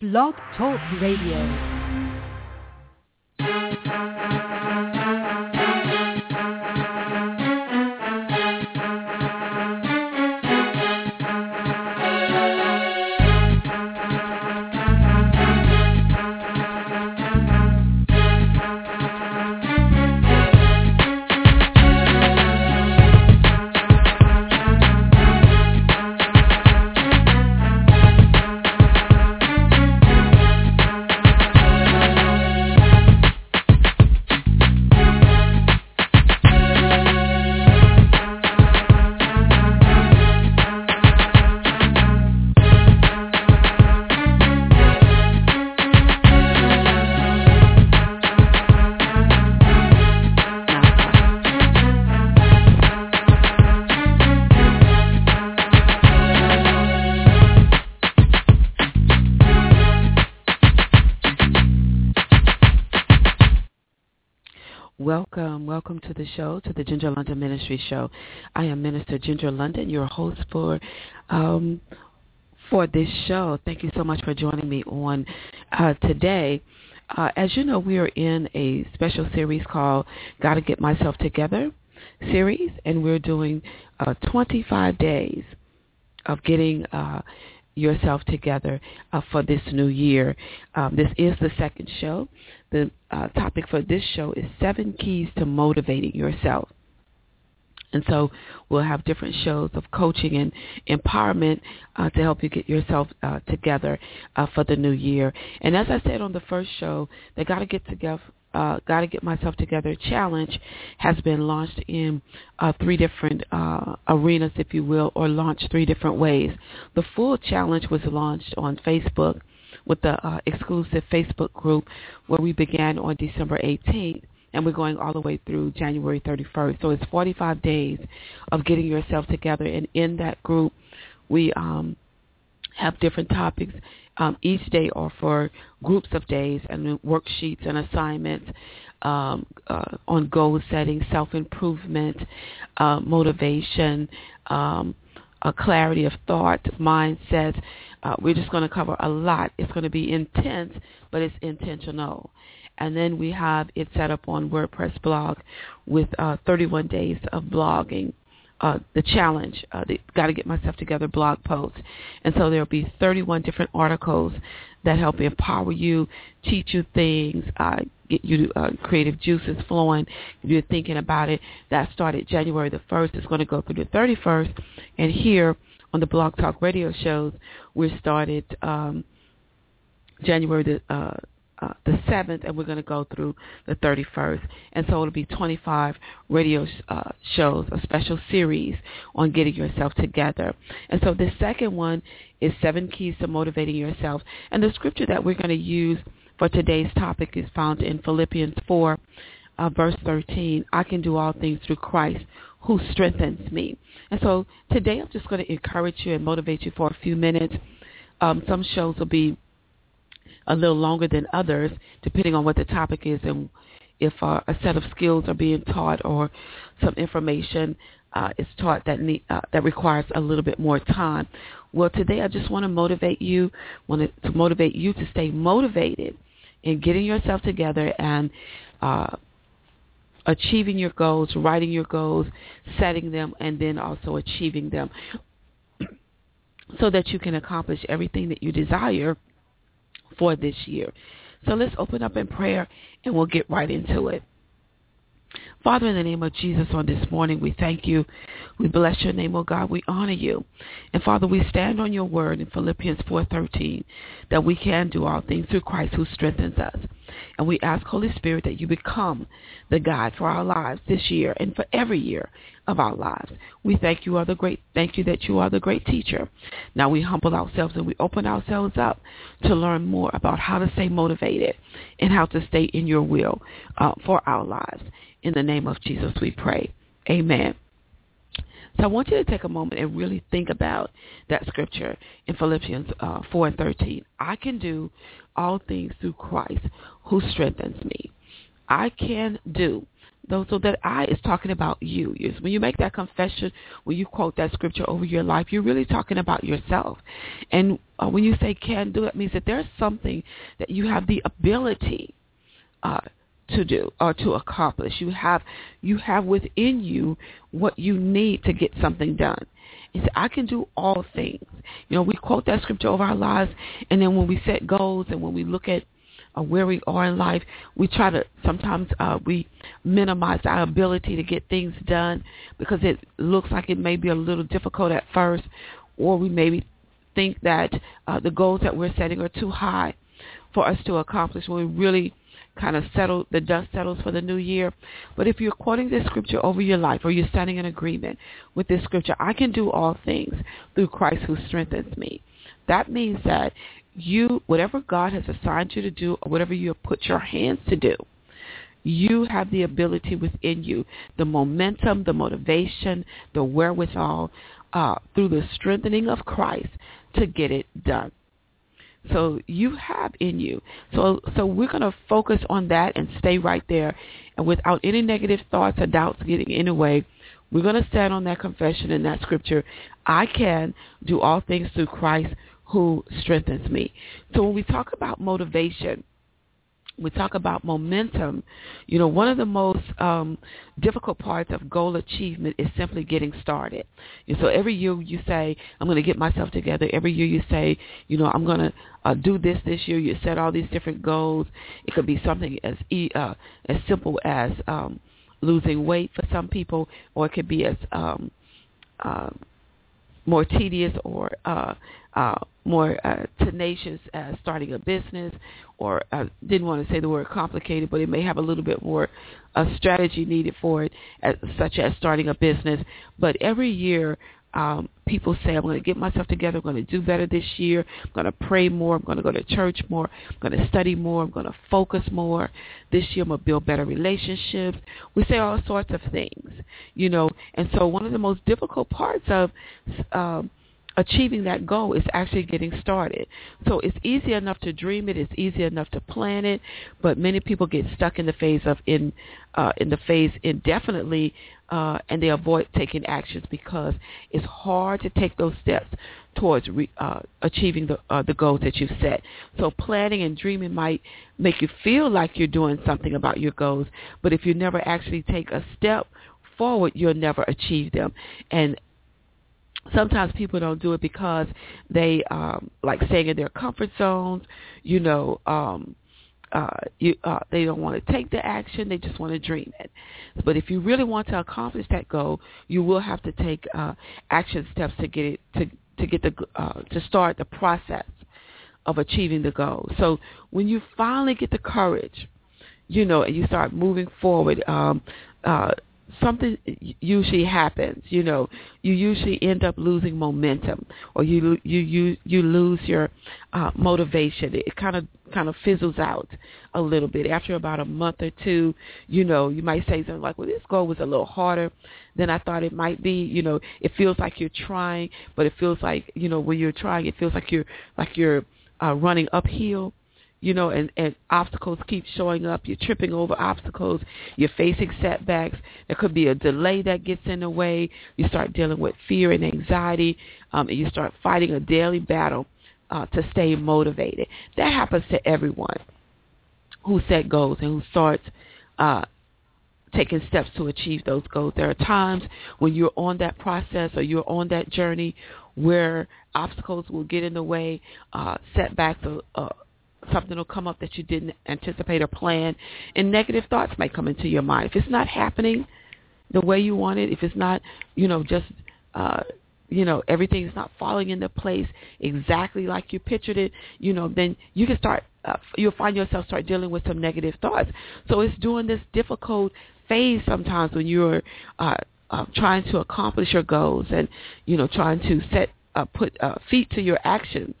Blog Talk Radio. Welcome, to the show, to the Ginger London Ministry Show. I am Minister Ginger London, your host for um, for this show. Thank you so much for joining me on uh, today. Uh, as you know, we are in a special series called "Got to Get Myself Together" series, and we're doing uh, 25 days of getting uh, yourself together uh, for this new year. Um, this is the second show. The uh, topic for this show is seven keys to motivating yourself. And so we'll have different shows of coaching and empowerment uh, to help you get yourself uh, together uh, for the new year. And as I said on the first show, they got to get together. Uh, got to get myself together challenge has been launched in uh, three different uh, arenas, if you will, or launched three different ways. The full challenge was launched on Facebook with the uh, exclusive Facebook group where we began on December 18th and we're going all the way through January 31st. So it's 45 days of getting yourself together, and in that group, we um, have different topics. Um, each day are for groups of days and worksheets and assignments um, uh, on goal setting, self-improvement, uh, motivation, um, a clarity of thought, mindset. Uh, we're just going to cover a lot. It's going to be intense, but it's intentional. And then we have it set up on WordPress blog with uh, 31 days of blogging. Uh, the challenge, uh, the got to get myself together blog post. And so there'll be 31 different articles that help empower you, teach you things, uh, get you uh, creative juices flowing. If you're thinking about it, that started January the 1st. It's going to go through the 31st. And here on the Blog Talk radio shows, we started um, January the uh, the 7th, and we're going to go through the 31st. And so it'll be 25 radio uh, shows, a special series on getting yourself together. And so the second one is Seven Keys to Motivating Yourself. And the scripture that we're going to use for today's topic is found in Philippians 4, uh, verse 13. I can do all things through Christ who strengthens me. And so today I'm just going to encourage you and motivate you for a few minutes. Um, some shows will be a little longer than others, depending on what the topic is and if uh, a set of skills are being taught or some information uh, is taught that need, uh, that requires a little bit more time. Well, today I just want to motivate you, want to motivate you to stay motivated in getting yourself together and uh, achieving your goals, writing your goals, setting them, and then also achieving them so that you can accomplish everything that you desire for this year. So let's open up in prayer and we'll get right into it. Father, in the name of Jesus on this morning, we thank you. We bless your name, O oh God. We honor you. And Father, we stand on your word in Philippians 4.13 that we can do all things through Christ who strengthens us. And we ask, Holy Spirit, that you become the guide for our lives this year and for every year of our lives. We thank you are the great thank you that you are the great teacher. Now we humble ourselves and we open ourselves up to learn more about how to stay motivated and how to stay in your will uh, for our lives. In the name of Jesus we pray. Amen. So I want you to take a moment and really think about that scripture in Philippians uh, 4 and 13. I can do all things through Christ who strengthens me. I can do Those so that I is talking about you. When you make that confession, when you quote that scripture over your life, you're really talking about yourself. And uh, when you say can do, it means that there's something that you have the ability uh, to do or to accomplish. You have you have within you what you need to get something done. He said, I can do all things. You know, we quote that scripture over our lives, and then when we set goals and when we look at uh, where we are in life, we try to sometimes uh, we minimize our ability to get things done because it looks like it may be a little difficult at first, or we maybe think that uh, the goals that we're setting are too high for us to accomplish when we really kind of settle the dust settles for the new year. But if you're quoting this scripture over your life or you're standing in agreement with this scripture, I can do all things through Christ who strengthens me. That means that you, whatever God has assigned you to do or whatever you have put your hands to do, you have the ability within you, the momentum, the motivation, the wherewithal uh, through the strengthening of Christ to get it done. So you have in you. So so we're going to focus on that and stay right there, and without any negative thoughts or doubts getting in the way, we're going to stand on that confession in that scripture. I can do all things through Christ who strengthens me. So when we talk about motivation, we talk about momentum, you know, one of the most um, difficult parts of goal achievement is simply getting started. And so every year you say, I'm going to get myself together. Every year you say, you know, I'm going to uh, do this this year. You set all these different goals. It could be something as uh, as simple as um, losing weight for some people, or it could be as um, uh, more tedious or uh, uh, more uh, tenacious as starting a business, or I uh, didn't want to say the word complicated, but it may have a little bit more uh, strategy needed for it, as, such as starting a business. But every year um, people say, I'm going to get myself together. I'm going to do better this year. I'm going to pray more. I'm going to go to church more. I'm going to study more. I'm going to focus more. This year I'm going to build better relationships. We say all sorts of things, you know. And so one of the most difficult parts of um, achieving that goal is actually getting started. So it's easy enough to dream it, it's easy enough to plan it, but many people get stuck in the phase of in uh, in the phase indefinitely, uh, and they avoid taking actions because it's hard to take those steps towards re, uh, achieving the uh, the goals that you've set. So planning and dreaming might make you feel like you're doing something about your goals, but if you never actually take a step forward, you'll never achieve them. And sometimes people don't do it because they um like staying in their comfort zones you know um uh you uh they don't want to take the action they just want to dream it. But if you really want to accomplish that goal you will have to take uh action steps to get it to to get the uh to start the process of achieving the goal. So when you finally get the courage you know and you start moving forward um uh something usually happens. You know, you usually end up losing momentum, or you you you you lose your uh, motivation. It kind of kind of fizzles out a little bit after about a month or two. You know, you might say something like, "Well, this goal was a little harder than I thought it might be." You know, it feels like you're trying, but it feels like you know when you're trying, it feels like you're like you're uh, running uphill you know, and, and obstacles keep showing up. You're tripping over obstacles. You're facing setbacks. There could be a delay that gets in the way. You start dealing with fear and anxiety, um, and you start fighting a daily battle uh, to stay motivated. That happens to everyone who set goals and who starts uh, taking steps to achieve those goals. There are times when you're on that process or you're on that journey where obstacles will get in the way, uh, setbacks or uh, something will come up that you didn't anticipate or plan, and negative thoughts might come into your mind. If it's not happening the way you want it, if it's not, you know, just, uh, you know, everything's not falling into place exactly like you pictured it, you know, then you can start, uh, you'll find yourself start dealing with some negative thoughts. So it's during this difficult phase sometimes when you're uh, uh, trying to accomplish your goals and, you know, trying to set, uh, put uh, feet to your actions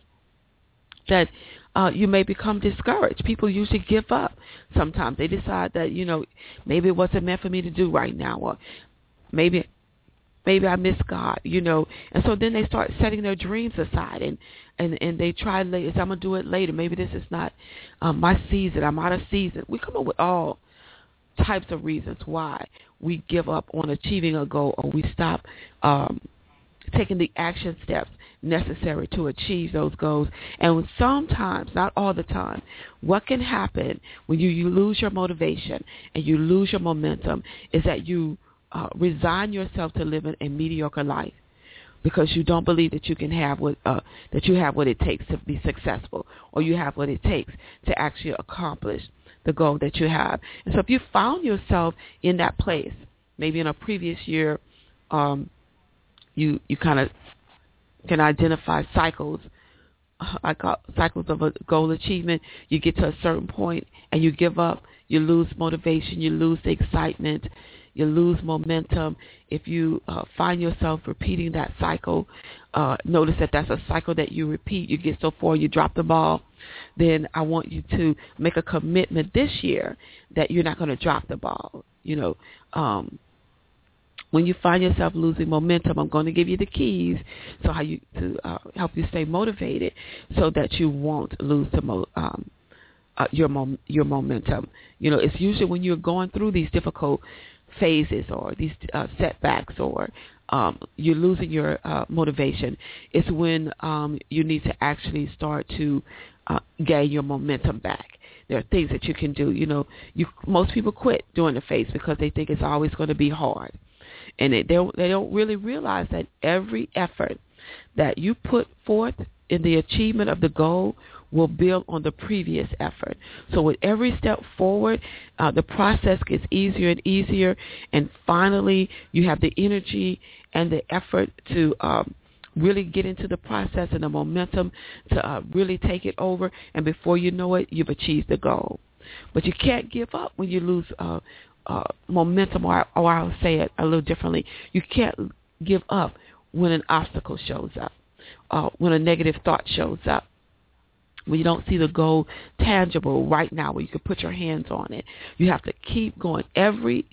that uh, you may become discouraged. People usually give up. Sometimes they decide that you know maybe it wasn't meant for me to do right now, or maybe maybe I miss God, you know. And so then they start setting their dreams aside and and and they try later. I'm gonna do it later. Maybe this is not um, my season. I'm out of season. We come up with all types of reasons why we give up on achieving a goal or we stop um, taking the action steps necessary to achieve those goals. And sometimes, not all the time, what can happen when you, you lose your motivation and you lose your momentum is that you uh, resign yourself to living a mediocre life because you don't believe that you can have what uh, that you have what it takes to be successful or you have what it takes to actually accomplish the goal that you have. And so if you found yourself in that place, maybe in a previous year, um, you you kind of can identify cycles I call cycles of a goal achievement. You get to a certain point and you give up. You lose motivation. You lose the excitement. You lose momentum. If you uh, find yourself repeating that cycle, uh, notice that that's a cycle that you repeat. You get so far, you drop the ball. Then I want you to make a commitment this year that you're not going to drop the ball. You know, um, when you find yourself losing momentum, I'm going to give you the keys so how you to uh, help you stay motivated so that you won't lose the mo- um, uh, your mom- your momentum. You know, it's usually when you're going through these difficult phases or these uh, setbacks or um, you're losing your uh, motivation. It's when um, you need to actually start to uh, gain your momentum back there are things that you can do. You know, you most people quit during the phase because they think it's always going to be hard and they they don't really realize that every effort that you put forth in the achievement of the goal will build on the previous effort. So with every step forward, uh, the process gets easier and easier, and finally you have the energy and the effort to um, really get into the process and the momentum to uh, really take it over, and before you know it, you've achieved the goal. But you can't give up when you lose uh, uh, momentum, or, or I'll say it a little differently. You can't give up when an obstacle shows up, uh, when a negative thought shows up, when you don't see the goal tangible right now, where you can put your hands on it. You have to keep going. Every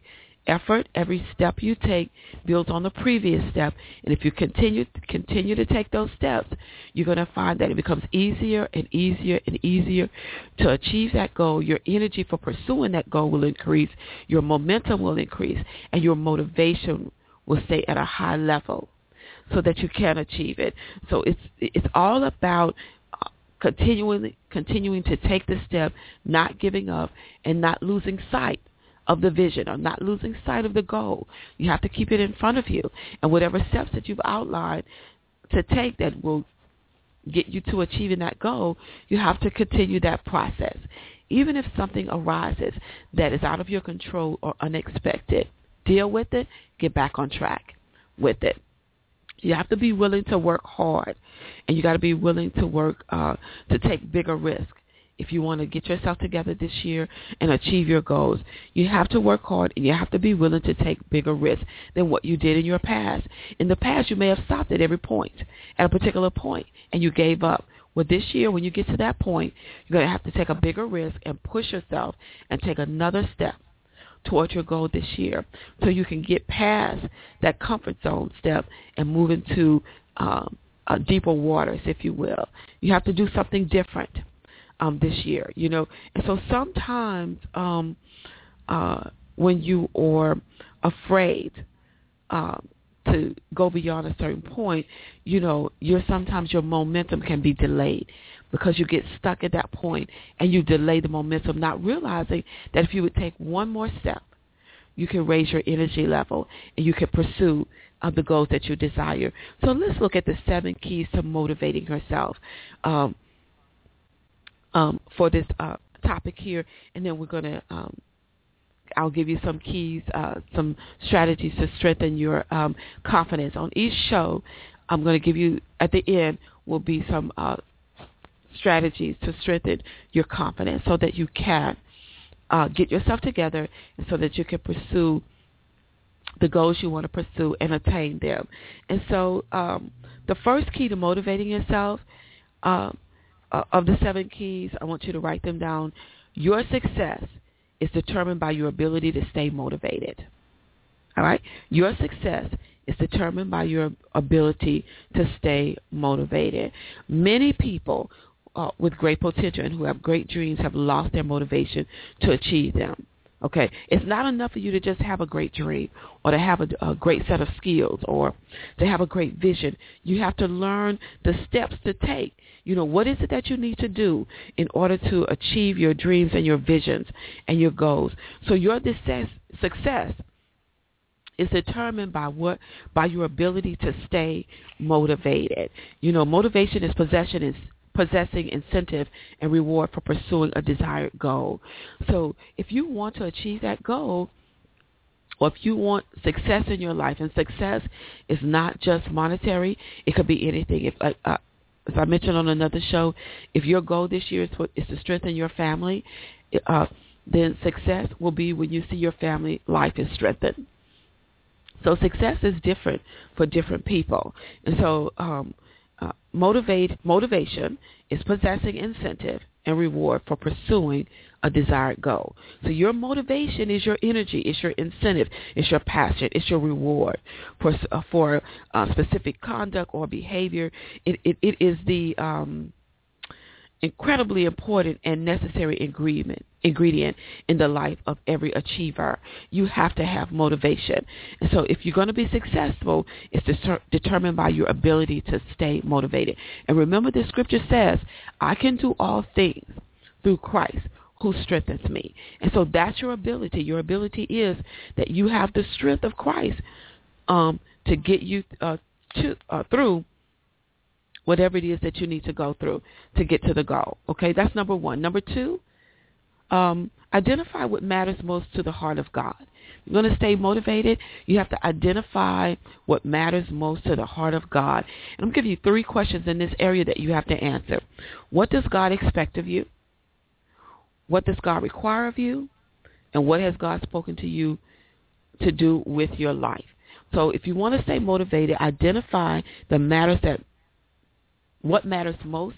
effort, every step you take builds on the previous step. And if you continue continue to take those steps, you're going to find that it becomes easier and easier and easier to achieve that goal. Your energy for pursuing that goal will increase, your momentum will increase, and your motivation will stay at a high level so that you can achieve it. So it's it's all about uh, continuing continuing to take the step, not giving up, and not losing sight of the vision or not losing sight of the goal. You have to keep it in front of you. And whatever steps that you've outlined to take that will get you to achieving that goal, you have to continue that process. Even if something arises that is out of your control or unexpected, deal with it, get back on track with it. You have to be willing to work hard, and you got to be willing to work uh, to take bigger risks if you want to get yourself together this year and achieve your goals, you have to work hard and you have to be willing to take bigger risks than what you did in your past. In the past, you may have stopped at every point, at a particular point, and you gave up. Well, this year, when you get to that point, you're going to have to take a bigger risk and push yourself and take another step towards your goal this year so you can get past that comfort zone step and move into um, uh, deeper waters, if you will. You have to do something different um, this year, you know. And so sometimes um, uh, when you are afraid um, to go beyond a certain point, you know, your sometimes your momentum can be delayed because you get stuck at that point and you delay the momentum, not realizing that if you would take one more step, you can raise your energy level and you can pursue uh, the goals that you desire. So let's look at the seven keys to motivating yourself. Um, um, for this uh, topic here, and then we're going to. Um, I'll give you some keys, uh, some strategies to strengthen your um, confidence. On each show, I'm going to give you at the end will be some uh, strategies to strengthen your confidence so that you can uh, get yourself together and so that you can pursue the goals you want to pursue and attain them. And so um, the first key to motivating yourself uh, of the seven keys, I want you to write them down. Your success is determined by your ability to stay motivated. All right? Your success is determined by your ability to stay motivated. Many people uh, with great potential and who have great dreams have lost their motivation to achieve them. Okay, it's not enough for you to just have a great dream or to have a, a, great set of skills or to have a great vision. You have to learn the steps to take. You know, what is it that you need to do in order to achieve your dreams and your visions and your goals? So your success, is determined by what by your ability to stay motivated. You know, motivation is possession is possessing incentive and reward for pursuing a desired goal. So if you want to achieve that goal, or if you want success in your life, and success is not just monetary, it could be anything. If uh, uh, as I mentioned on another show, if your goal this year is, for, is to strengthen your family, uh, then success will be when you see your family life is strengthened. So success is different for different people, and so um, uh, motivate motivation is possessing incentive and reward for pursuing a desired goal. So your motivation is your energy, it's your incentive, it's your passion, it's your reward for uh, for uh, specific conduct or behavior. It it, it is the um, incredibly important and necessary ingredient ingredient in the life of every achiever. You have to have motivation. And so if you're going to be successful, it's deter- determined by your ability to stay motivated. And remember the scripture says, I can do all things through Christ who strengthens me. And so that's your ability. Your ability is that you have the strength of Christ um, to get you uh, to, uh, through whatever it is that you need to go through to get to the goal. Okay, that's number one. Number two, um, identify what matters most to the heart of God. You're going to stay motivated. You have to identify what matters most to the heart of God. And I'm going to give you three questions in this area that you have to answer. What does God expect of you? What does God require of you? And what has God spoken to you to do with your life? So if you want to stay motivated, identify the matters that what matters most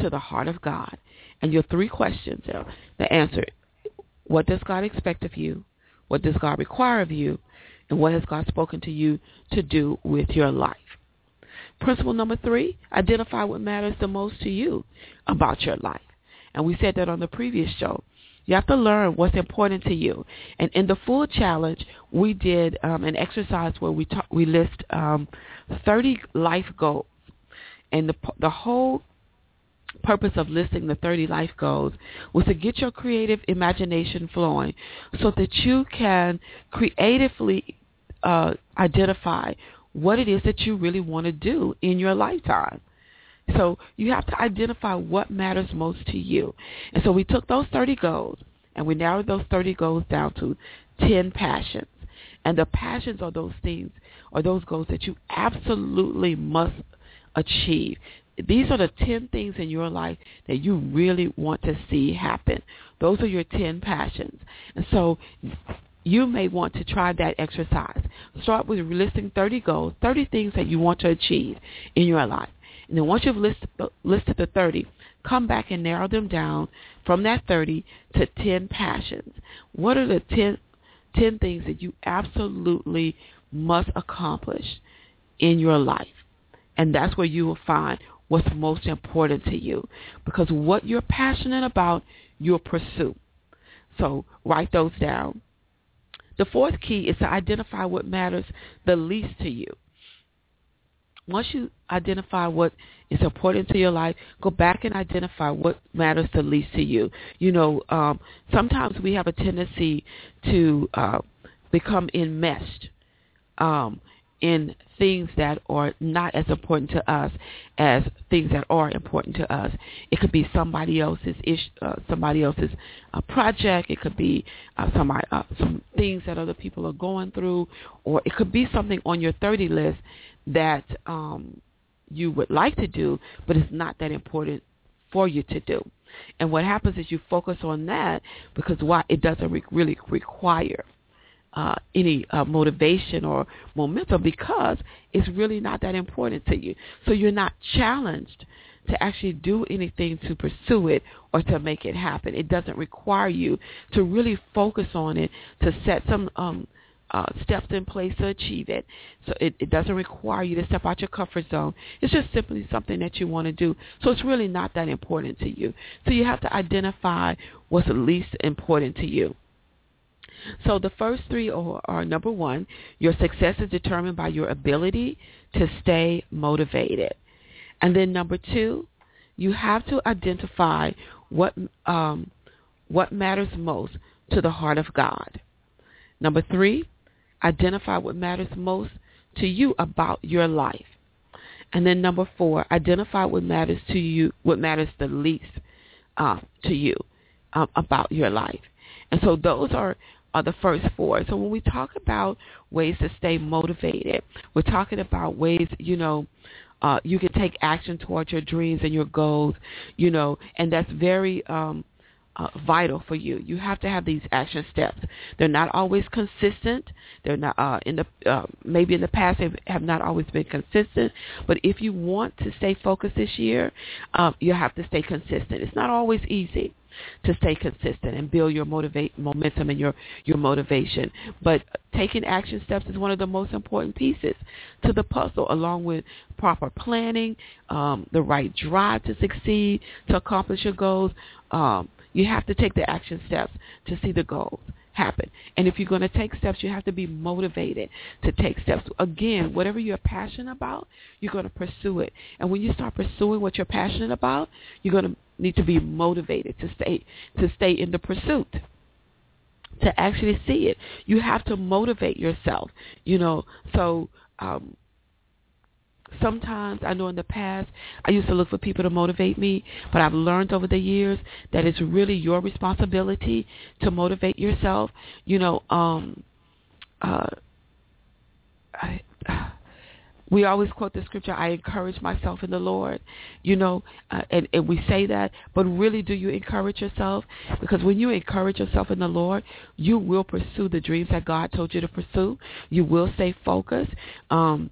to the heart of God? And your three questions are the answer. What does God expect of you? What does God require of you? And what has God spoken to you to do with your life? Principle number three, identify what matters the most to you about your life. And we said that on the previous show. You have to learn what's important to you. And in the full challenge, we did um, an exercise where we ta- we list um, 30 life goals and the the whole purpose of listing the 30 life goals was to get your creative imagination flowing so that you can creatively uh, identify what it is that you really want to do in your lifetime. So you have to identify what matters most to you. And so we took those 30 goals and we narrowed those 30 goals down to 10 passions. And the passions are those things or those goals that you absolutely must achieve. These are the 10 things in your life that you really want to see happen. Those are your 10 passions. And so you may want to try that exercise. Start with listing 30 goals, 30 things that you want to achieve in your life. And then once you've listed, listed the 30, come back and narrow them down from that 30 to 10 passions. What are the 10, 10 things that you absolutely must accomplish in your life? And that's where you will find what's most important to you. Because what you're passionate about, you'll pursue. So write those down. The fourth key is to identify what matters the least to you. Once you identify what is important to your life, go back and identify what matters the least to you. You know, um, sometimes we have a tendency to uh, become enmeshed um, in things that are not as important to us as things that are important to us. It could be somebody else's ish, uh, somebody else's uh, project. It could be uh, somebody, uh, some things that other people are going through, or it could be something on your 30 list that um, you would like to do, but it's not that important for you to do. And what happens is you focus on that because why it doesn't re- really require uh, any uh, motivation or momentum because it's really not that important to you. So you're not challenged to actually do anything to pursue it or to make it happen. It doesn't require you to really focus on it, to set some um, uh, steps in place to achieve it. So it, it doesn't require you to step out your comfort zone. It's just simply something that you want to do. So it's really not that important to you. So you have to identify what's least important to you. So the first three are, are number one, your success is determined by your ability to stay motivated. And then number two, you have to identify what um, what matters most to the heart of God. Number three, identify what matters most to you about your life. And then number four, identify what matters to you, what matters the least uh, to you um, about your life. And so those are are the first four. So when we talk about ways to stay motivated, we're talking about ways, you know, uh, you can take action towards your dreams and your goals, you know, and that's very um, uh, vital for you. You have to have these action steps. They're not always consistent. They're not uh, in the uh, maybe in the past they have not always been consistent. But if you want to stay focused this year, um, you have to stay consistent. It's not always easy to stay consistent and build your motivate momentum and your your motivation. But taking action steps is one of the most important pieces to the puzzle, along with proper planning, um, the right drive to succeed, to accomplish your goals. Um, you have to take the action steps to see the goals happen. And if you're going to take steps, you have to be motivated to take steps. Again, whatever you're passionate about, you're going to pursue it. And when you start pursuing what you're passionate about, you're going to need to be motivated to stay to stay in the pursuit to actually see it. You have to motivate yourself, you know. So um, sometimes I know in the past I used to look for people to motivate me, but I've learned over the years that it's really your responsibility to motivate yourself. You know, um uh I we always quote the scripture, I encourage myself in the Lord, you know, uh, and, and we say that, but really do you encourage yourself? Because when you encourage yourself in the Lord, you will pursue the dreams that God told you to pursue. You will stay focused. Um,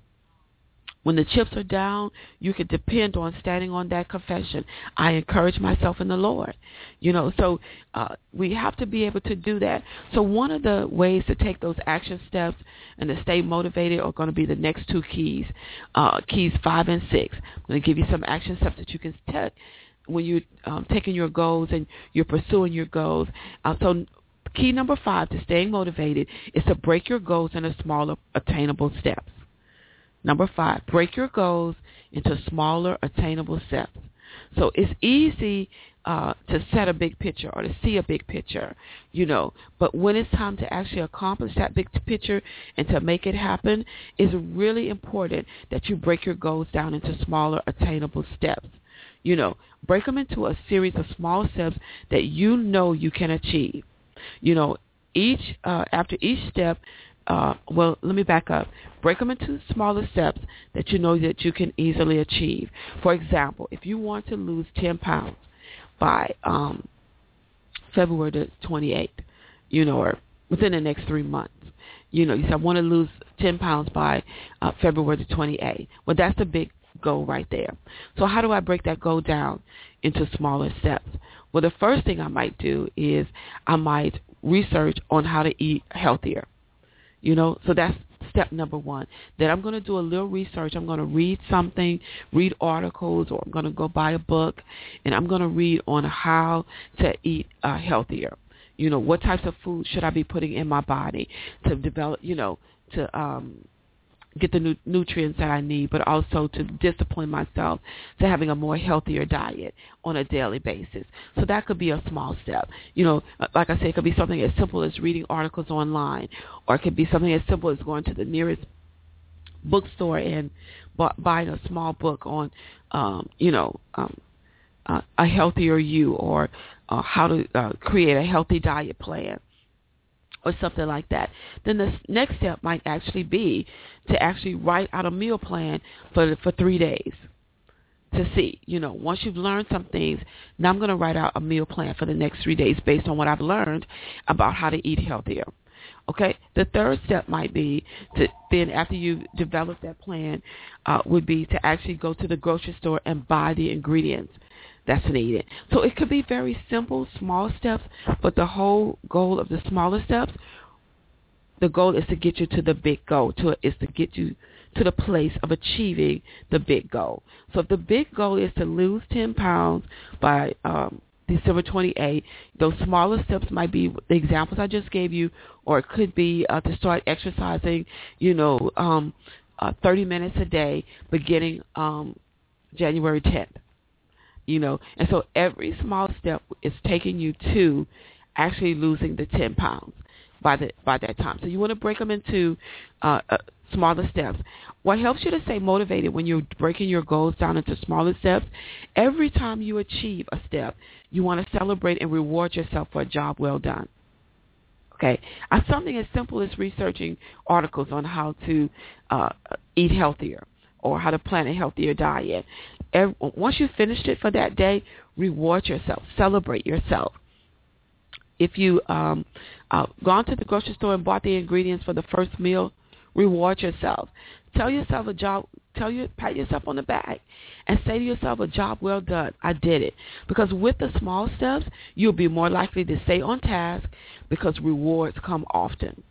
when the chips are down, you can depend on standing on that confession. I encourage myself in the Lord. You know, so uh, we have to be able to do that. So one of the ways to take those action steps and to stay motivated are going to be the next two keys, uh, keys five and six. I'm going to give you some action steps that you can take when you're um, taking your goals and you're pursuing your goals. Uh, so key number five to staying motivated is to break your goals into smaller attainable steps. Number five, break your goals into smaller, attainable steps. So it's easy uh, to set a big picture or to see a big picture, you know. But when it's time to actually accomplish that big picture and to make it happen, it's really important that you break your goals down into smaller, attainable steps. You know, break them into a series of small steps that you know you can achieve. You know, each uh, after each step, uh, well, let me back up. Break them into smaller steps that you know that you can easily achieve. For example, if you want to lose 10 pounds by um, February the 28th, you know, or within the next three months, you know, you said I want to lose 10 pounds by uh, February the 28th. Well, that's a big goal right there. So how do I break that goal down into smaller steps? Well, the first thing I might do is I might research on how to eat healthier. You know, so that's step number one. Then I'm going to do a little research. I'm going to read something, read articles, or I'm going to go buy a book, and I'm going to read on how to eat uh, healthier. You know, what types of food should I be putting in my body to develop, you know, to um, get the nu- nutrients that I need, but also to discipline myself to having a more healthier diet on a daily basis. So that could be a small step. You know, like I said, it could be something as simple as reading articles online, or it could be something as simple as going to the nearest bookstore and bu- buying a small book on, um, you know, um, uh, a healthier you or uh, how to uh, create a healthy diet plan or something like that. Then the next step might actually be to actually write out a meal plan for for three days to see, you know, once you've learned some things, now I'm going to write out a meal plan for the next three days based on what I've learned about how to eat healthier. Okay. The third step might be to then after you've developed that plan, uh, would be to actually go to the grocery store and buy the ingredients that's needed. So it could be very simple, small steps, but the whole goal of the smaller steps, the goal is to get you to the big goal, to is to get you to the place of achieving the big goal. So if the big goal is to lose 10 pounds by um, December 28, Those smaller steps might be the examples I just gave you, or it could be uh, to start exercising, you know, um, uh, 30 minutes a day beginning um, January 10th. You know, and so every small step is taking you to actually losing the 10 pounds by the by that time. So you want to break them into uh, uh, smaller steps. What helps you to stay motivated when you're breaking your goals down into smaller steps? Every time you achieve a step, you want to celebrate and reward yourself for a job well done. Okay, uh, something as simple as researching articles on how to uh, eat healthier or how to plan a healthier diet. Every, once you've finished it for that day, reward yourself, celebrate yourself. If you um, uh, gone to the grocery store and bought the ingredients for the first meal, reward yourself. Tell yourself a job. Tell you, pat yourself on the back, and say to yourself, "A job well done. I did it." Because with the small steps, you'll be more likely to stay on task because rewards come often.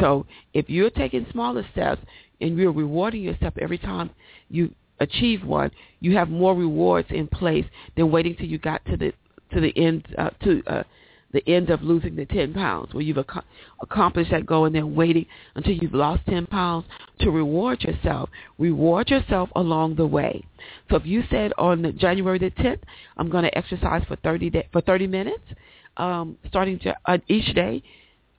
So if you're taking smaller steps and you're rewarding yourself every time you achieve one, you have more rewards in place than waiting till you got to the to the end uh, to uh, the end of losing the 10 pounds, where you've ac- accomplished that goal and then waiting until you've lost 10 pounds to reward yourself. Reward yourself along the way. So if you said on January the 10th, I'm going to exercise for 30 day, for 30 minutes, um, starting to, uh, each day,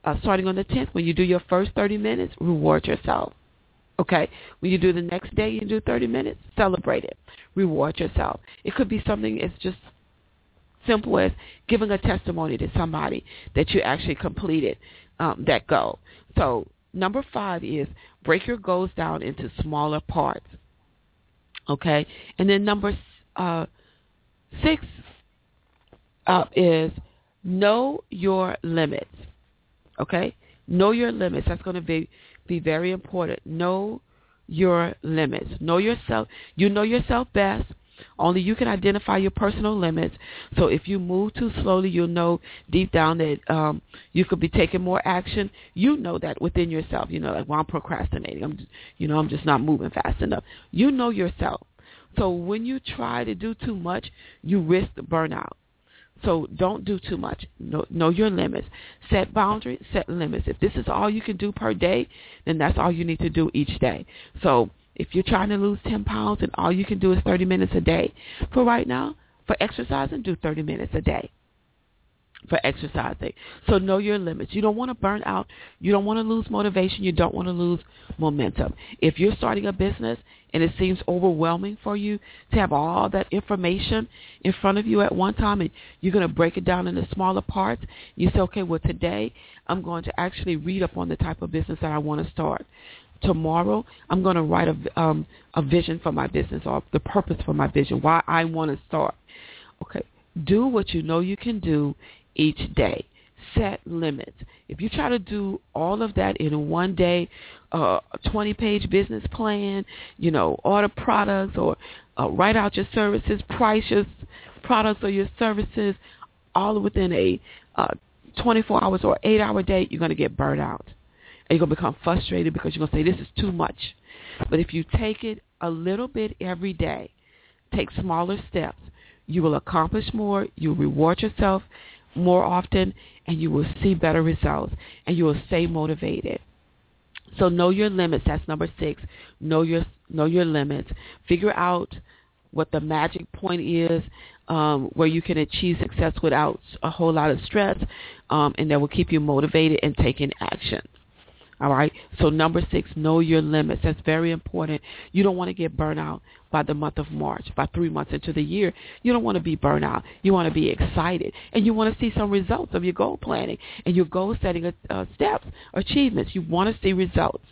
uh, starting on the 10th, when you do your first 30 minutes, reward yourself. Okay? When you do the next day, you do 30 minutes, celebrate it. Reward yourself. It could be something as just simple as giving a testimony to somebody that you actually completed um, that goal. So number five is break your goals down into smaller parts. Okay, and then number uh, six uh, is know your limits. Okay, know your limits. That's going to be be very important. Know your limits. Know yourself. You know yourself best. Only you can identify your personal limits. So if you move too slowly, you'll know deep down that um, you could be taking more action. You know that within yourself. You know, like, well, I'm procrastinating. I'm, you know, I'm just not moving fast enough. You know yourself. So when you try to do too much, you risk burnout. So don't do too much. Know, know your limits. Set boundaries, set limits. If this is all you can do per day, then that's all you need to do each day. So if you're trying to lose 10 pounds and all you can do is 30 minutes a day, for right now, for exercising, do 30 minutes a day for exercising. So know your limits. You don't want to burn out. You don't want to lose motivation. You don't want to lose momentum. If you're starting a business and it seems overwhelming for you to have all that information in front of you at one time and you're going to break it down into smaller parts, you say, okay, well, today I'm going to actually read up on the type of business that I want to start tomorrow I'm going to write a um, a vision for my business or the purpose for my vision, why I want to start. Okay, do what you know you can do each day. Set limits. If you try to do all of that in one day, uh, a 20-page business plan, you know, order products or uh, write out your services, price your products or your services, all within a uh, 24 hours or 8-hour day, you're going to get burnt out and you're going to become frustrated because you're going to say, this is too much. But if you take it a little bit every day, take smaller steps, you will accomplish more, you'll reward yourself more often, and you will see better results, and you will stay motivated. So know your limits. That's number six. Know your know your limits. Figure out what the magic point is um, where you can achieve success without a whole lot of stress, um, and that will keep you motivated and taking action. All right. So number six, know your limits. That's very important. You don't want to get burnt out by the month of March, by three months into the year. You don't want to be burnt out. You want to be excited, and you want to see some results of your goal planning and your goal setting uh, steps, achievements. You want to see results.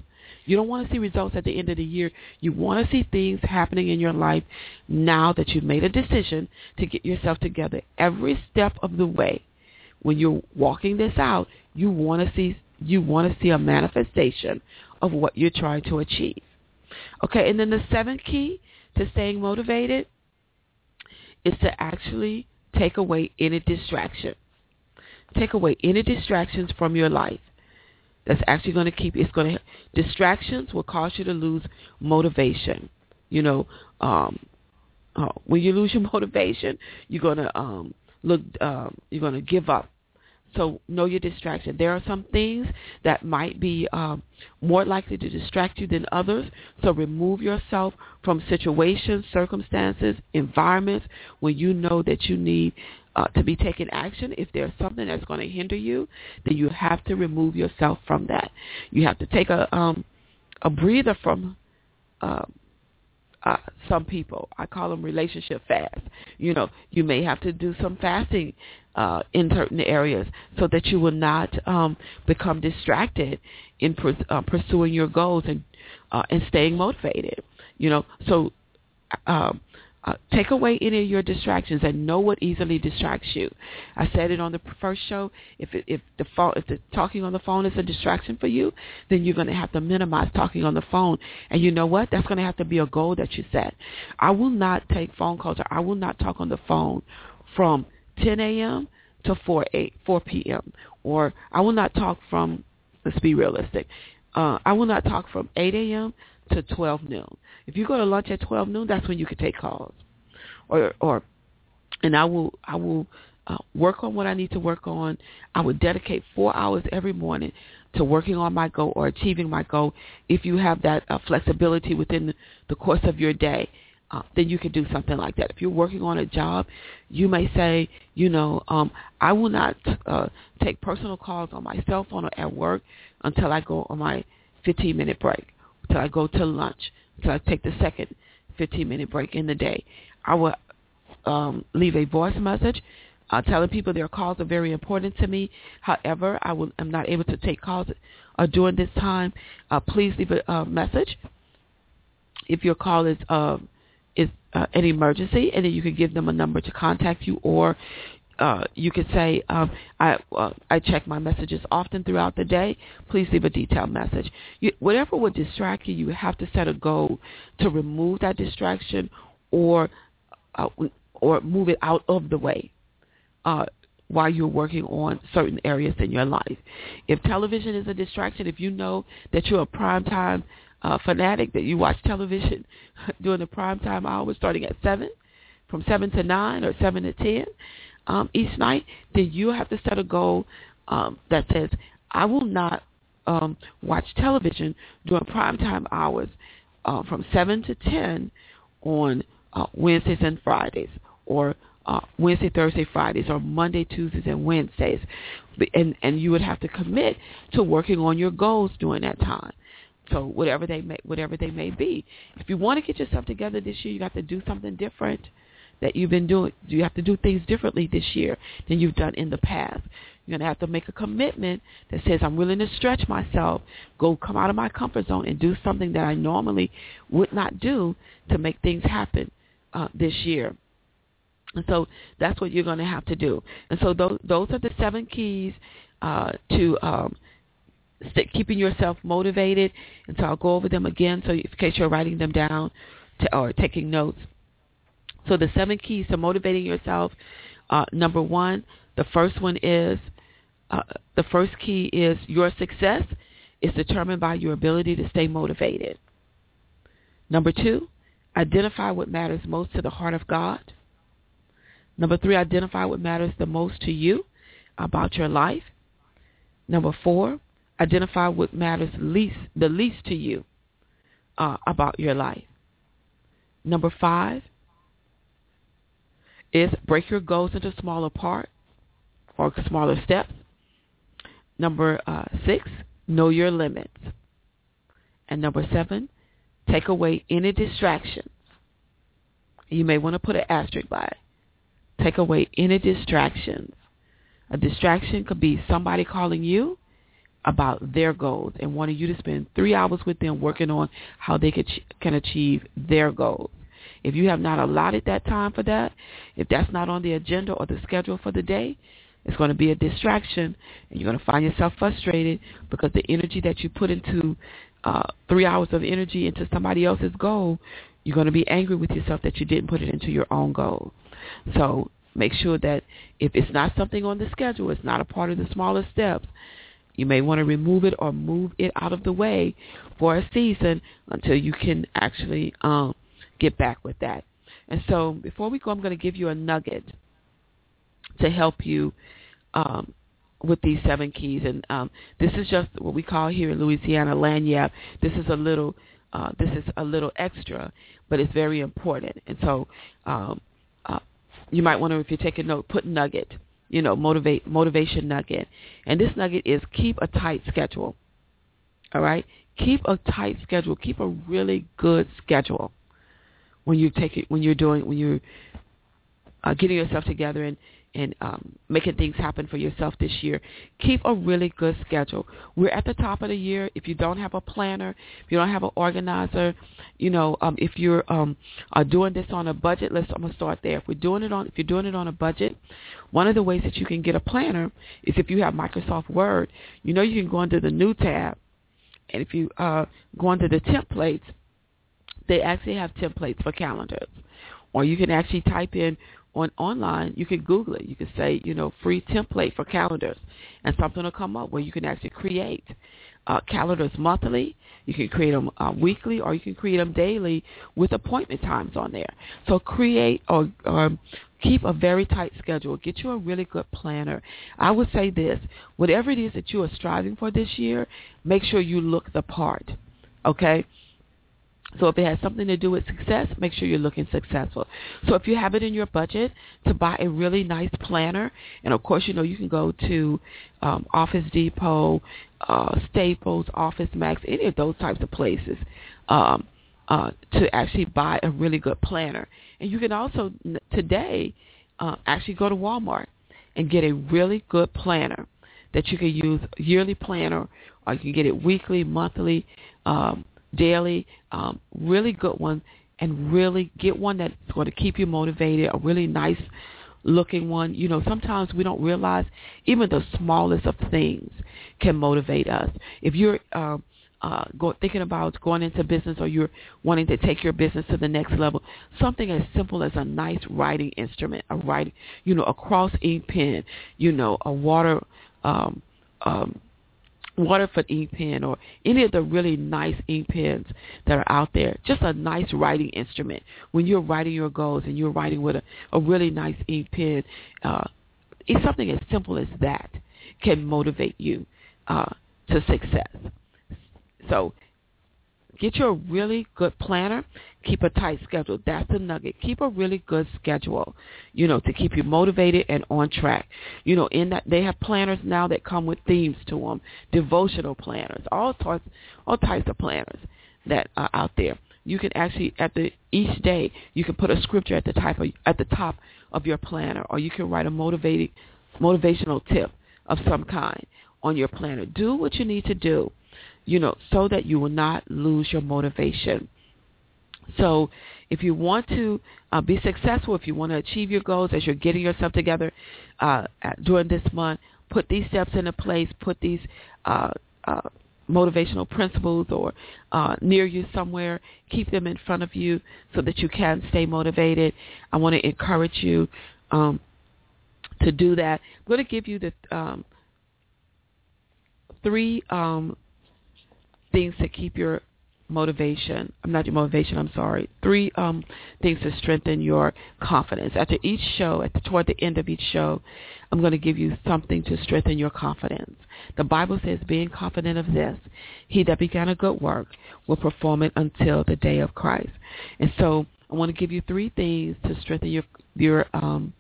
You don't want to see results at the end of the year. You want to see things happening in your life now that you've made a decision to get yourself together. Every step of the way, when you're walking this out, you want to see you want to see a manifestation of what you're trying to achieve. Okay, and then the seventh key to staying motivated is to actually take away any distraction. Take away any distractions from your life. That's actually going to keep it's going to distractions will cause you to lose motivation. You know, um, uh, when you lose your motivation, you're going to um, look. Um, you're going to give up. So know your distraction. There are some things that might be um, more likely to distract you than others. So remove yourself from situations, circumstances, environments when you know that you need uh, to be taking action. If there's something that's going to hinder you, then you have to remove yourself from that. You have to take a um, a breather from uh, uh, some people. I call them relationship fast. You know, you may have to do some fasting uh, in certain areas so that you will not um, become distracted in pr- uh, pursuing your goals and uh, and staying motivated. You know, so um, uh, take away any of your distractions and know what easily distracts you. I said it on the first show. If it, if the phone, if the talking on the phone is a distraction for you, then you're going to have to minimize talking on the phone. And you know what? That's going to have to be a goal that you set. I will not take phone calls or I will not talk on the phone from 10 a.m. to 4 8 4 p.m. Or I will not talk from. Let's be realistic. Uh, I will not talk from 8 a.m. to 12 noon. If you go to lunch at 12 noon, that's when you can take calls. Or, or, and I will, I will uh, work on what I need to work on. I would dedicate four hours every morning to working on my goal or achieving my goal. If you have that uh, flexibility within the, the course of your day, uh, then you can do something like that. If you're working on a job, you may say, you know, um, I will not uh, take personal calls on my cell phone or at work until I go on my 15 minute break, until I go to lunch, until I take the second 15 minute break in the day. I will um, leave a voice message uh, telling people their calls are very important to me. However, I will, am not able to take calls uh, during this time. Uh, please leave a, a message if your call is uh, is uh, an emergency, and then you can give them a number to contact you, or uh, you could say, um, I uh, I check my messages often throughout the day. Please leave a detailed message. You, whatever would distract you, you have to set a goal to remove that distraction, or uh, or move it out of the way uh, while you're working on certain areas in your life. If television is a distraction, if you know that you're a prime time uh, fanatic, that you watch television during the prime time hours starting at 7, from 7 to 9 or 7 to 10, um, each night, then you have to set a goal um, that says, I will not um, watch television during primetime hours uh, from 7 to 10 on uh, Wednesdays and Fridays or uh, Wednesday, Thursday, Fridays, or Monday, Tuesdays, and Wednesdays, and and you would have to commit to working on your goals during that time. So whatever they may whatever they may be, if you want to get yourself together this year, you got to do something different that you've been doing. You have to do things differently this year than you've done in the past. You're going to have to make a commitment that says, I'm willing to stretch myself, go come out of my comfort zone and do something that I normally would not do to make things happen uh, this year. And so that's what you're going to have to do. And so those, those are the seven keys uh, to um, st- keeping yourself motivated. And so I'll go over them again so in case you're writing them down to, or taking notes. So the seven keys to motivating yourself. Uh, number one, the first one is uh, the first key is your success is determined by your ability to stay motivated. Number two, identify what matters most to the heart of God. Number three, identify what matters the most to you about your life. Number four, identify what matters least the least to you uh, about your life. Number five, is break your goals into smaller parts or smaller steps. Number uh, six, know your limits. And number seven, take away any distractions. You may want to put an asterisk by it. Take away any distractions. A distraction could be somebody calling you about their goals and wanting you to spend three hours with them working on how they can achieve their goals. If you have not allotted that time for that, if that's not on the agenda or the schedule for the day, it's going to be a distraction, and you're going to find yourself frustrated because the energy that you put into uh, three hours of energy into somebody else's goal, you're going to be angry with yourself that you didn't put it into your own goal. So make sure that if it's not something on the schedule, it's not a part of the smaller steps, you may want to remove it or move it out of the way for a season until you can actually um, get back with that. And so before we go, I'm going to give you a nugget to help you um, with these seven keys. And um, this is just what we call here in Louisiana lagniappe. This is a little uh, this is a little extra, but it's very important. And so um, uh, you might want to, if you're taking note, put nugget. You know, motivate motivation nugget. And this nugget is keep a tight schedule. All right, keep a tight schedule. Keep a really good schedule when you take it when you're doing when you're uh, getting yourself together and and um, making things happen for yourself this year. Keep a really good schedule. We're at the top of the year. If you don't have a planner, if you don't have an organizer, you know, um, if you're um, are doing this on a budget, let's I'm gonna start there. If we're doing it on, if you're doing it on a budget, one of the ways that you can get a planner is if you have Microsoft Word. You know, you can go under the new tab, and if you uh, go under the templates, they actually have templates for calendars, or you can actually type in on online, you can Google it. You can say, you know, free template for calendars, and something will come up where you can actually create uh, calendars monthly. You can create them uh, weekly, or you can create them daily with appointment times on there. So create or, or keep a very tight schedule. Get you a really good planner. I would say this: whatever it is that you are striving for this year, make sure you look the part. Okay so if it has something to do with success, make sure you're looking successful. So if you have it in your budget to buy a really nice planner, and of course, you know, you can go to um, Office Depot, uh, Staples, Office Max, any of those types of places um, uh, to actually buy a really good planner. And you can also today uh, actually go to Walmart and get a really good planner that you can use, yearly planner, or you can get it weekly, monthly, um, daily, um, really good one, and really get one that's going to keep you motivated, a really nice looking one. You know, sometimes we don't realize even the smallest of things can motivate us. If you're um, uh, go, thinking about going into business or you're wanting to take your business to the next level, something as simple as a nice writing instrument, a writing, you know, a cross ink pen, you know, a water um, um, Waterford ink pen or any of the really nice ink pens that are out there. Just a nice writing instrument. When you're writing your goals and you're writing with a, a really nice ink pen, uh, it's something as simple as that can motivate you uh, to success. So Get you a really good planner. Keep a tight schedule. That's the nugget. Keep a really good schedule, you know, to keep you motivated and on track. You know, in that they have planners now that come with themes to them, devotional planners, all sorts, all types of planners that are out there. You can actually at the each day you can put a scripture at the type of, at the top of your planner, or you can write a motivating motivational tip of some kind on your planner. Do what you need to do you know, so that you will not lose your motivation. So if you want to uh, be successful, if you want to achieve your goals as you're getting yourself together uh, during this month, put these steps into place, put these uh, uh, motivational principles or uh, near you somewhere, keep them in front of you so that you can stay motivated. I want to encourage you um, to do that. I'm going to give you the um, three um, things to keep your motivation. I'm not your motivation. I'm sorry. Three um, things to strengthen your confidence. After each show, at the, toward the end of each show, I'm going to give you something to strengthen your confidence. The Bible says, "Being confident of this, he that began a good work will perform it until the day of Christ." And so, I want to give you three things to strengthen your your um,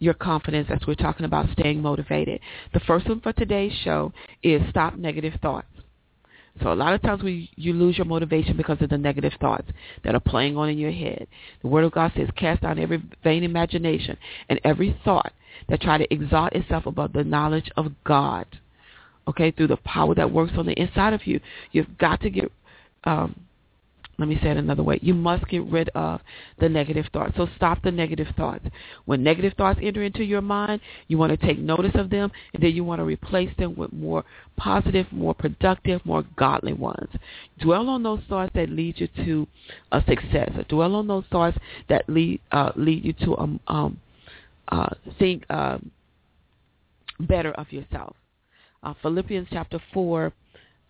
your confidence as we're talking about staying motivated. The first one for today's show is stop negative thoughts. So a lot of times we you lose your motivation because of the negative thoughts that are playing on in your head. The Word of God says, cast down every vain imagination and every thought that try to exalt itself above the knowledge of God. Okay, through the power that works on the inside of you, you've got to get um, let me say it another way. You must get rid of the negative thoughts. So stop the negative thoughts. When negative thoughts enter into your mind, you want to take notice of them, and then you want to replace them with more positive, more productive, more godly ones. Dwell on those thoughts that lead you to a success. Dwell on those thoughts that lead uh, lead you to um, um uh, think um, better of yourself. Uh, Philippians chapter four.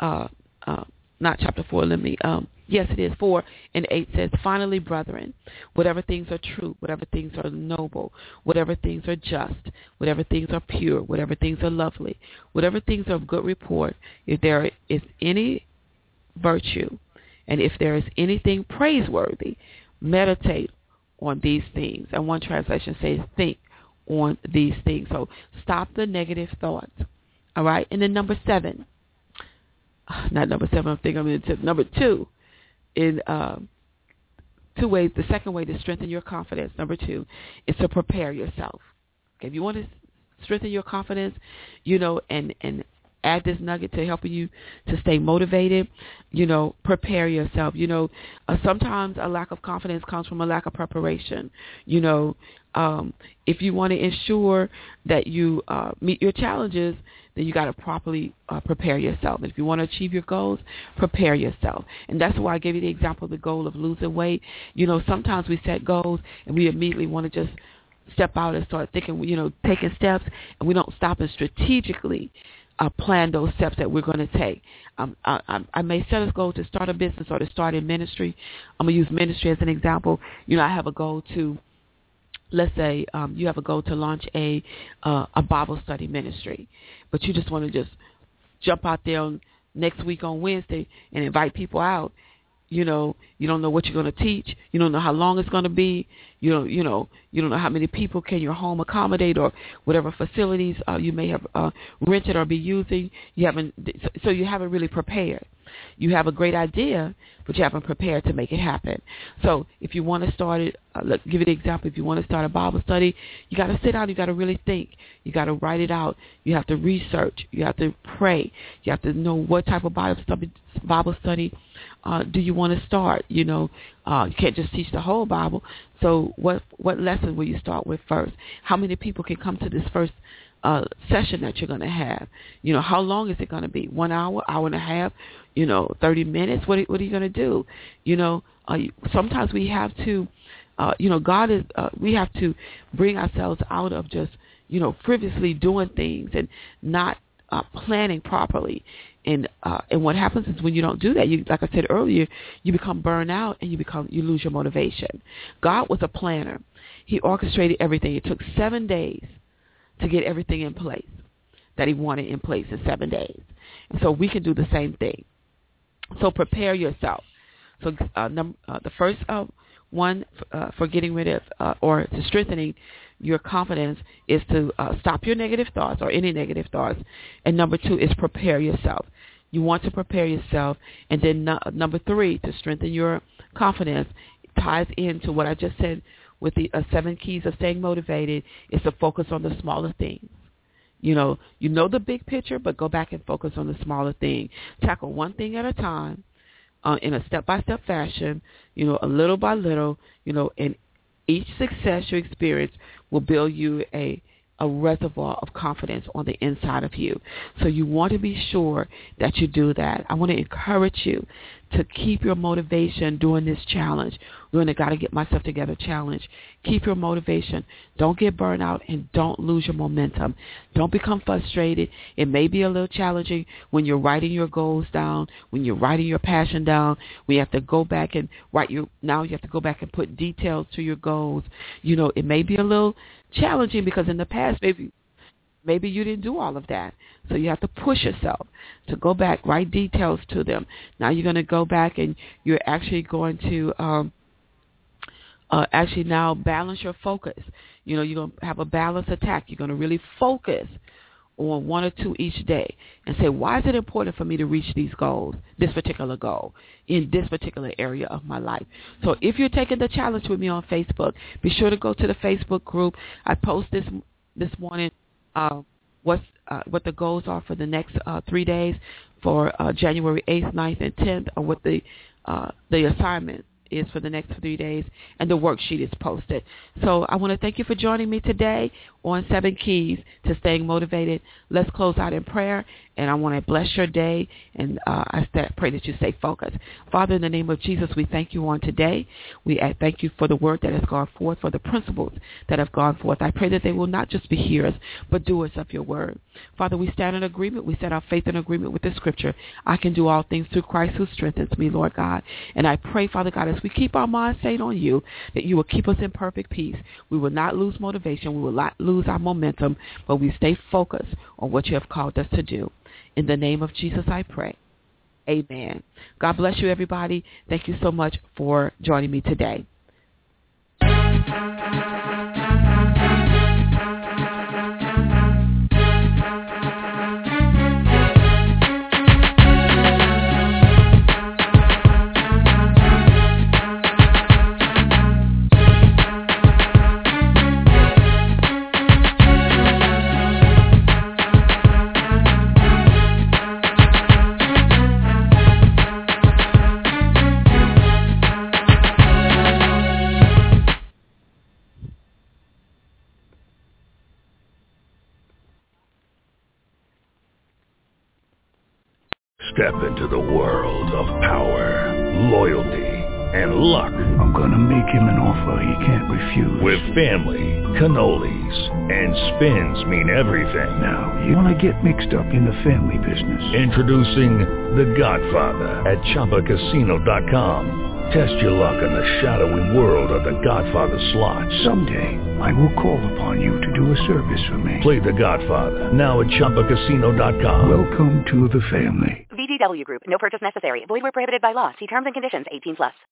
Uh, uh, not chapter 4, let me, um, yes, it is 4 and 8 says, Finally, brethren, whatever things are true, whatever things are noble, whatever things are just, whatever things are pure, whatever things are lovely, whatever things are of good report, if there is any virtue, and if there is anything praiseworthy, meditate on these things. And one translation says, think on these things. So stop the negative thoughts. All right. And then number seven, not number seven, I'm thinking I'm into number two, in uh, two ways. The second way to strengthen your confidence, number two, is to prepare yourself. Okay, if you want to strengthen your confidence, you know, and and add this nugget to helping you to stay motivated, you know, prepare yourself. You know, uh, sometimes a lack of confidence comes from a lack of preparation. You know, um, if you want to ensure that you uh, meet your challenges, then you got to properly uh, prepare yourself. If you want to achieve your goals, prepare yourself. And that's why I gave you the example of the goal of losing weight. You know, sometimes we set goals and we immediately want to just step out and start thinking, you know, taking steps, and we don't stop and strategically uh, plan those steps that we're going to take. Um, I, I may set a goal to start a business or to start in ministry. I'm going to use ministry as an example. You know, I have a goal to let's say um, you have a goal to launch a uh, a Bible study ministry, but you just want to just jump out there on next week on Wednesday and invite people out. You know, you don't know what you're going to teach. You don't know how long it's going to be. You don't, you know, you don't know how many people can your home accommodate or whatever facilities uh, you may have uh, rented or be using. You haven't, so you haven't really prepared. You have a great idea, but you haven't prepared to make it happen. So if you want to start it, uh, let's give you the example. If you want to start a Bible study, you got to sit down. You got to really think. You got to write it out. You have to research. You have to pray. You have to know what type of Bible study, Bible study uh, do you want to start. You know, uh, you can't just teach the whole Bible. So what what lesson will you start with first? How many people can come to this first uh, session that you're going to have. You know, how long is it going to be? One hour, hour and a half, you know, 30 minutes? What, what are you going to do? You know, uh, sometimes we have to, uh, you know, God is, uh, we have to bring ourselves out of just, you know, frivolously doing things and not uh, planning properly. And uh, and what happens is when you don't do that, you like I said earlier, you become burned out and you become you lose your motivation. God was a planner. He orchestrated everything. It took seven days to get everything in place that he wanted in place in seven days. And so we can do the same thing. So prepare yourself. So uh, num- uh, the first uh, one uh, for getting rid of uh, or to strengthening your confidence is to uh, stop your negative thoughts or any negative thoughts. And number two is prepare yourself. You want to prepare yourself. And then number three, to strengthen your confidence, ties into what I just said with the uh, seven keys of staying motivated is to focus on the smaller things. You know, you know the big picture, but go back and focus on the smaller thing. Tackle one thing at a time uh, in a step-by-step fashion, you know, a little by little, you know, and each success you experience will build you a a reservoir of confidence on the inside of you. So you want to be sure that you do that. I want to encourage you to keep your motivation during this challenge, during the Got to Get Myself Together challenge. Keep your motivation. Don't get burned out and don't lose your momentum. Don't become frustrated. It may be a little challenging when you're writing your goals down, when you're writing your passion down, you have to go back and write your, now you have to go back and put details to your goals. You know, it may be a little challenging because in the past maybe maybe you didn't do all of that. So you have to push yourself to go back, write details to them. Now you're going to go back and you're actually going to um, uh, actually now balance your focus. You know, you're going to have a balanced attack. You're going to really focus on one or two each day and say, why is it important for me to reach these goals, this particular goal, in this particular area of my life? So if you're taking the challenge with me on Facebook, be sure to go to the Facebook group. I post this this morning uh, what's, uh, what the goals are for the next uh, three days for uh, January 8th, 9th, and 10th, or what the uh, the assignment is for the next three days, and the worksheet is posted. So I want to thank you for joining me today on Seven Keys to Staying Motivated. Let's close out in prayer, and I want to bless your day, and uh, I pray that you stay focused. Father, in the name of Jesus, we thank you on today. We thank you for the word that has gone forth, for the principles that have gone forth. I pray that they will not just be hearers, but doers of your word. Father, we stand in agreement. We set our faith in agreement with the scripture. I can do all things through Christ who strengthens me, Lord God. And I pray, Father God, as we keep our minds stayed on you, that you will keep us in perfect peace. We will not lose motivation. We will not lose our momentum, but we stay focused on what you have called us to do. In the name of Jesus, I pray. Amen. God bless you, everybody. Thank you so much for joining me today. I'm gonna make him an offer he can't refuse. With family, cannolis, and spins mean everything. Now, you wanna get mixed up in the family business. Introducing The Godfather at ChumbaCasino.com. Test your luck in the shadowy world of The Godfather slot. Someday, I will call upon you to do a service for me. Play The Godfather now at ChumbaCasino.com. Welcome to the family. VGW Group. No purchase necessary. Void where prohibited by law. See terms and conditions. 18 plus.